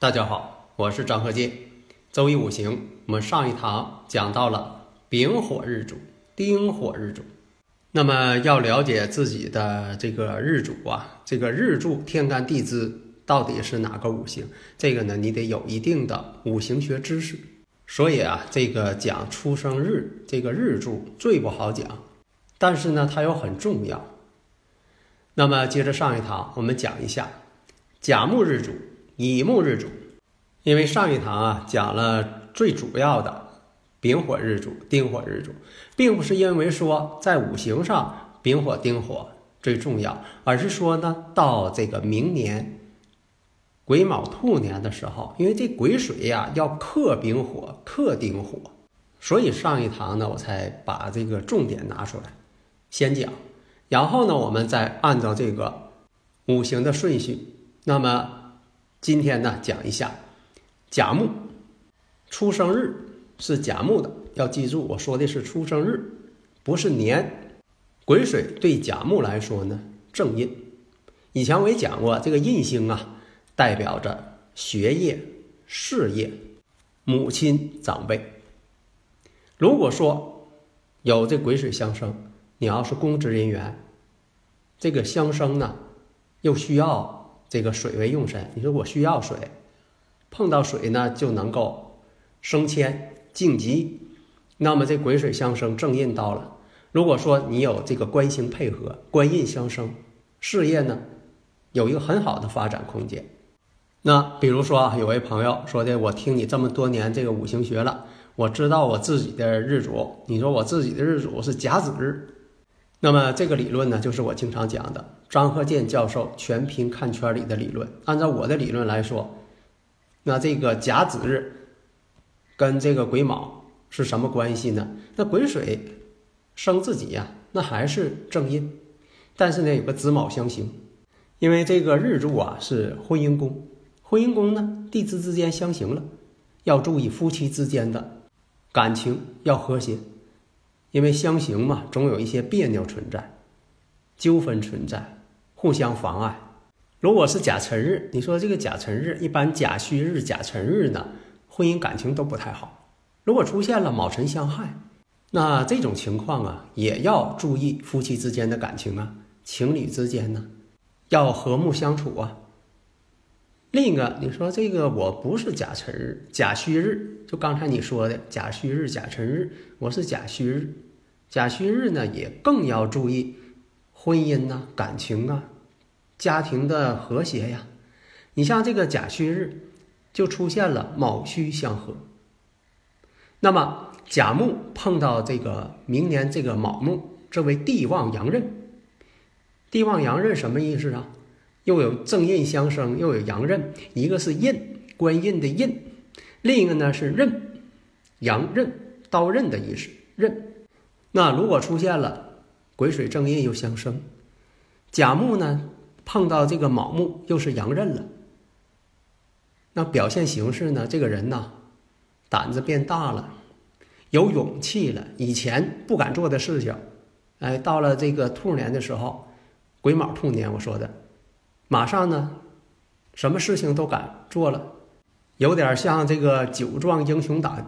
大家好，我是张鹤剑。周易五行，我们上一堂讲到了丙火日主、丁火日主。那么要了解自己的这个日主啊，这个日柱天干地支到底是哪个五行？这个呢，你得有一定的五行学知识。所以啊，这个讲出生日，这个日柱最不好讲，但是呢，它又很重要。那么接着上一堂，我们讲一下甲木日主。乙木日主，因为上一堂啊讲了最主要的丙火日主、丁火日主，并不是因为说在五行上丙火、丁火最重要，而是说呢到这个明年癸卯兔年的时候，因为这癸水呀要克丙火、克丁火，所以上一堂呢我才把这个重点拿出来先讲，然后呢我们再按照这个五行的顺序，那么。今天呢，讲一下甲木出生日是甲木的，要记住，我说的是出生日，不是年。癸水对甲木来说呢，正印。以前我也讲过，这个印星啊，代表着学业、事业、母亲、长辈。如果说有这癸水相生，你要是公职人员，这个相生呢，又需要。这个水为用神，你说我需要水，碰到水呢就能够升迁晋级，那么这癸水相生正印到了。如果说你有这个官星配合，官印相生，事业呢有一个很好的发展空间。那比如说啊，有位朋友说的，我听你这么多年这个五行学了，我知道我自己的日主，你说我自己的日主是甲子日。那么这个理论呢，就是我经常讲的张鹤剑教授全凭看圈里的理论。按照我的理论来说，那这个甲子日跟这个癸卯是什么关系呢？那癸水生自己呀，那还是正印，但是呢有个子卯相刑，因为这个日柱啊是婚姻宫，婚姻宫呢地支之间相刑了，要注意夫妻之间的感情要和谐。因为相刑嘛，总有一些别扭存在，纠纷存在，互相妨碍。如果是甲辰日，你说这个甲辰日，一般甲戌日、甲辰日呢，婚姻感情都不太好。如果出现了卯辰相害，那这种情况啊，也要注意夫妻之间的感情啊，情侣之间呢，要和睦相处啊。另一个，你说这个我不是甲辰日、甲戌日，就刚才你说的甲戌日、甲辰日，我是甲戌日，甲戌日呢也更要注意婚姻呐、感情啊、家庭的和谐呀。你像这个甲戌日，就出现了卯戌相合，那么甲木碰到这个明年这个卯木，这为地旺阳刃，地旺阳刃什么意思啊？又有正印相生，又有阳刃，一个是印，官印的印，另一个呢是刃，阳刃，刀刃的意思，刃。那如果出现了癸水正印又相生，甲木呢碰到这个卯木又是阳刃了，那表现形式呢，这个人呢胆子变大了，有勇气了，以前不敢做的事情，哎，到了这个兔年的时候，癸卯兔年，我说的。马上呢，什么事情都敢做了，有点像这个酒壮英雄胆。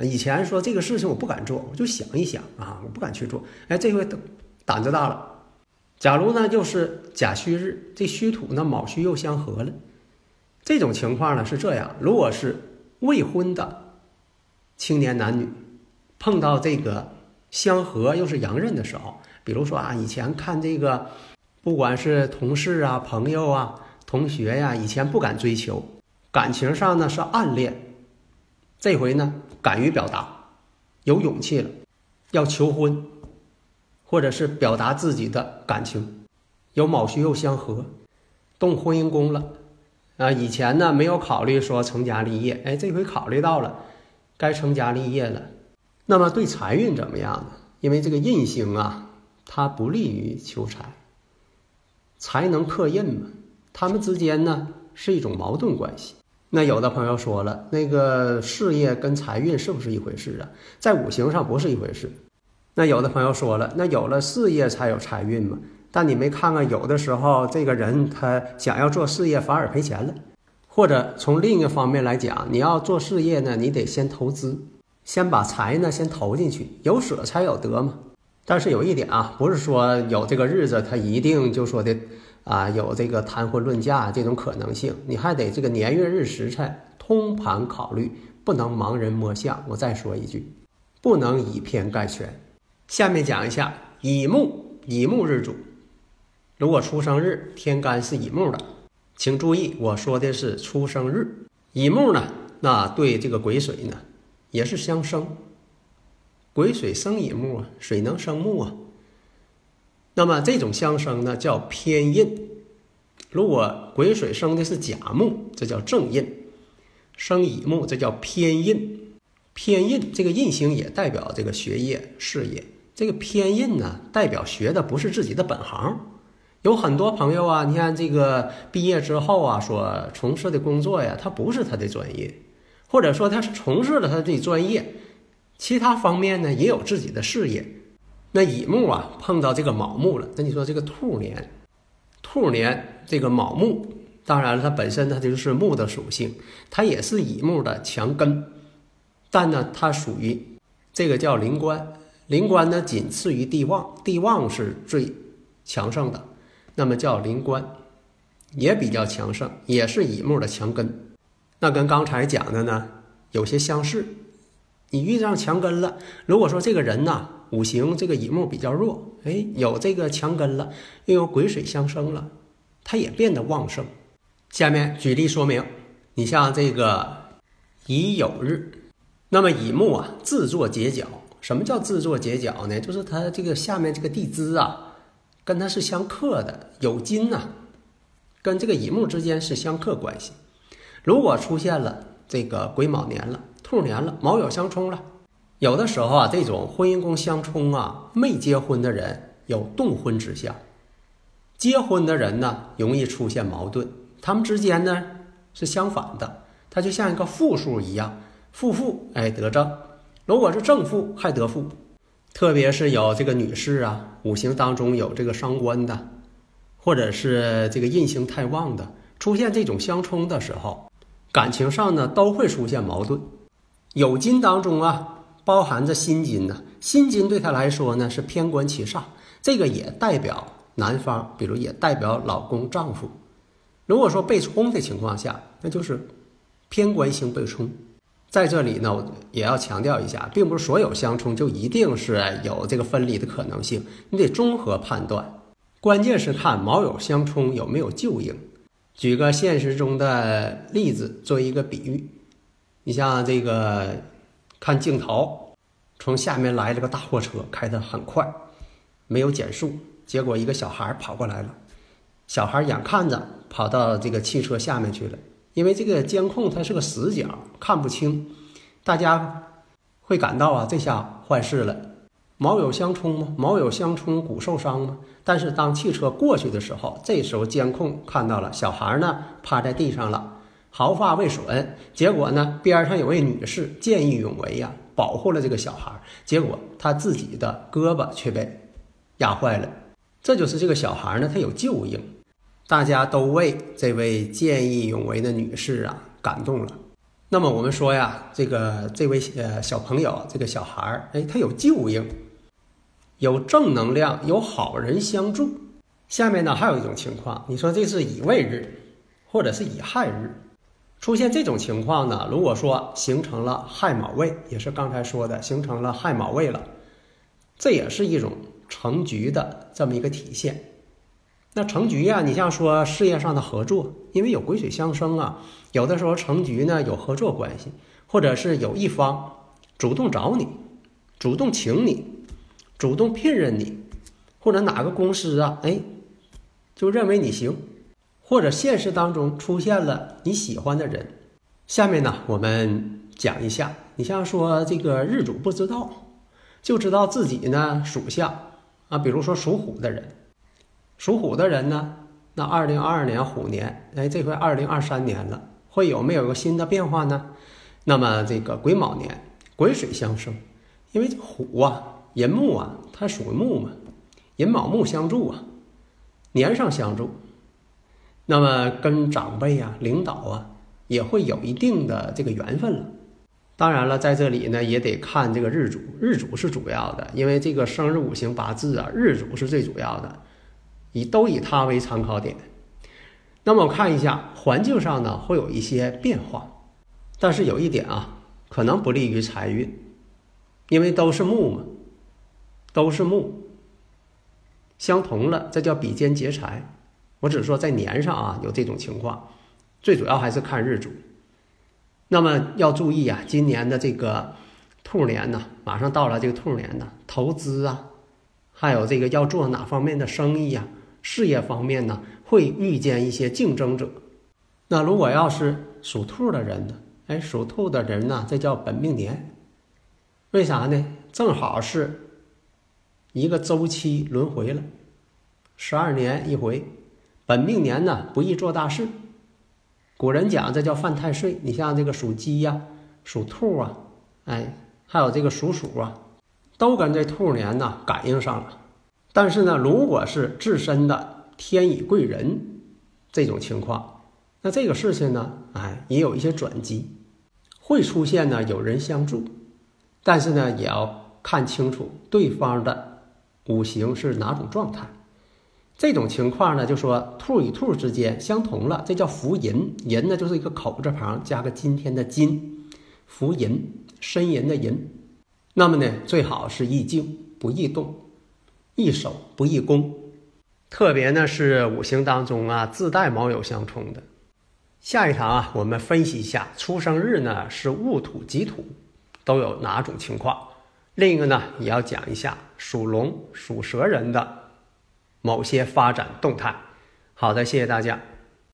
以前说这个事情我不敢做，我就想一想啊，我不敢去做。哎，这回胆子大了。假如呢，又是甲戌日，这戌土呢卯戌又相合了，这种情况呢是这样：如果是未婚的青年男女碰到这个相合又是阳刃的时候，比如说啊，以前看这个。不管是同事啊、朋友啊、同学呀，以前不敢追求，感情上呢是暗恋，这回呢敢于表达，有勇气了，要求婚，或者是表达自己的感情，有卯戌又相合，动婚姻宫了。啊，以前呢没有考虑说成家立业，哎，这回考虑到了，该成家立业了。那么对财运怎么样呢？因为这个印星啊，它不利于求财，才能克印嘛，他们之间呢是一种矛盾关系。那有的朋友说了，那个事业跟财运是不是一回事啊？在五行上不是一回事。那有的朋友说了，那有了事业才有财运嘛？但你没看看，有的时候这个人他想要做事业反而赔钱了，或者从另一个方面来讲，你要做事业呢，你得先投资，先把财呢先投进去，有舍才有得嘛。但是有一点啊，不是说有这个日子他一定就说的。啊，有这个谈婚论嫁这种可能性，你还得这个年月日时辰通盘考虑，不能盲人摸象。我再说一句，不能以偏概全。下面讲一下乙木，乙木日主，如果出生日天干是乙木的，请注意，我说的是出生日。乙木呢，那对这个癸水呢，也是相生。癸水生乙木啊，水能生木啊。那么这种相生呢，叫偏印。如果癸水生的是甲木，这叫正印；生乙木，这叫偏印。偏印这个印星也代表这个学业事业。这个偏印呢，代表学的不是自己的本行。有很多朋友啊，你看这个毕业之后啊，所从事的工作呀，他不是他的专业，或者说他是从事了他的专业，其他方面呢也有自己的事业。那乙木啊，碰到这个卯木了。那你说这个兔年，兔年这个卯木，当然了，它本身它就是木的属性，它也是乙木的强根，但呢，它属于这个叫灵官，灵官呢仅次于地旺，地旺是最强盛的，那么叫灵官，也比较强盛，也是乙木的强根。那跟刚才讲的呢有些相似，你遇上强根了，如果说这个人呢。五行这个乙木比较弱，哎，有这个强根了，又有癸水相生了，它也变得旺盛。下面举例说明，你像这个乙酉日，那么乙木啊自作结角。什么叫自作结角呢？就是它这个下面这个地支啊，跟它是相克的，酉金呐，跟这个乙木之间是相克关系。如果出现了这个癸卯年了，兔年了，卯酉相冲了。有的时候啊，这种婚姻宫相冲啊，没结婚的人有动婚之象；结婚的人呢，容易出现矛盾。他们之间呢是相反的，它就像一个负数一样，负负哎得正；如果是正负还得负。特别是有这个女士啊，五行当中有这个伤官的，或者是这个印星太旺的，出现这种相冲的时候，感情上呢都会出现矛盾。酉金当中啊。包含着辛金呢，辛金对他来说呢是偏官七煞，这个也代表男方，比如也代表老公、丈夫。如果说被冲的情况下，那就是偏官星被冲。在这里呢，也要强调一下，并不是所有相冲就一定是有这个分离的可能性，你得综合判断。关键是看卯酉相冲有没有旧应。举个现实中的例子作为一个比喻，你像这个。看镜头，从下面来了个大货车，开得很快，没有减速，结果一个小孩跑过来了，小孩眼看着跑到这个汽车下面去了，因为这个监控它是个死角，看不清，大家会感到啊，这下坏事了，卯酉相冲吗？卯酉相冲，骨受伤吗？但是当汽车过去的时候，这时候监控看到了小孩呢，趴在地上了。毫发未损，结果呢，边上有位女士见义勇为呀，保护了这个小孩，结果她自己的胳膊却被压坏了。这就是这个小孩呢，他有救应，大家都为这位见义勇为的女士啊感动了。那么我们说呀，这个这位呃小朋友，这个小孩儿哎，他有救应，有正能量，有好人相助。下面呢，还有一种情况，你说这是乙未日，或者是乙亥日。出现这种情况呢？如果说形成了亥卯未，也是刚才说的形成了亥卯未了，这也是一种成局的这么一个体现。那成局呀，你像说事业上的合作，因为有癸水相生啊，有的时候成局呢有合作关系，或者是有一方主动找你，主动请你，主动聘任你，或者哪个公司啊，哎，就认为你行，或者现实当中出现了你喜欢的人。下面呢，我们讲一下，你像说这个日主不知道，就知道自己呢属相啊，比如说属虎的人，属虎的人呢，那二零二二年虎年，哎，这回二零二三年了，会有没有个新的变化呢？那么这个癸卯年，癸水相生。因为虎啊，寅木啊，它属木嘛，寅卯木相助啊，年上相助，那么跟长辈啊、领导啊，也会有一定的这个缘分了。当然了，在这里呢，也得看这个日主，日主是主要的，因为这个生日五行八字啊，日主是最主要的，以都以它为参考点。那么我看一下环境上呢，会有一些变化，但是有一点啊，可能不利于财运。因为都是木嘛，都是木，相同了，这叫比肩劫财。我只是说在年上啊有这种情况，最主要还是看日主。那么要注意啊，今年的这个兔年呢，马上到了这个兔年呢，投资啊，还有这个要做哪方面的生意呀，事业方面呢，会遇见一些竞争者。那如果要是属兔的人呢，哎，属兔的人呢，这叫本命年。为啥呢？正好是一个周期轮回了，十二年一回，本命年呢不易做大事。古人讲这叫犯太岁。你像这个属鸡呀、属兔啊，哎，还有这个属鼠啊，都跟这兔年呢感应上了。但是呢，如果是自身的天乙贵人这种情况，那这个事情呢，哎，也有一些转机，会出现呢有人相助。但是呢，也要看清楚对方的五行是哪种状态。这种情况呢，就说兔与兔之间相同了，这叫福银。银呢，就是一个口字旁加个今天的今，福银，呻吟的吟。那么呢，最好是易静不易动，易守不易攻。特别呢是五行当中啊自带卯酉相冲的。下一堂啊，我们分析一下出生日呢是戊土己土。都有哪种情况？另一个呢，也要讲一下属龙、属蛇人的某些发展动态。好的，谢谢大家。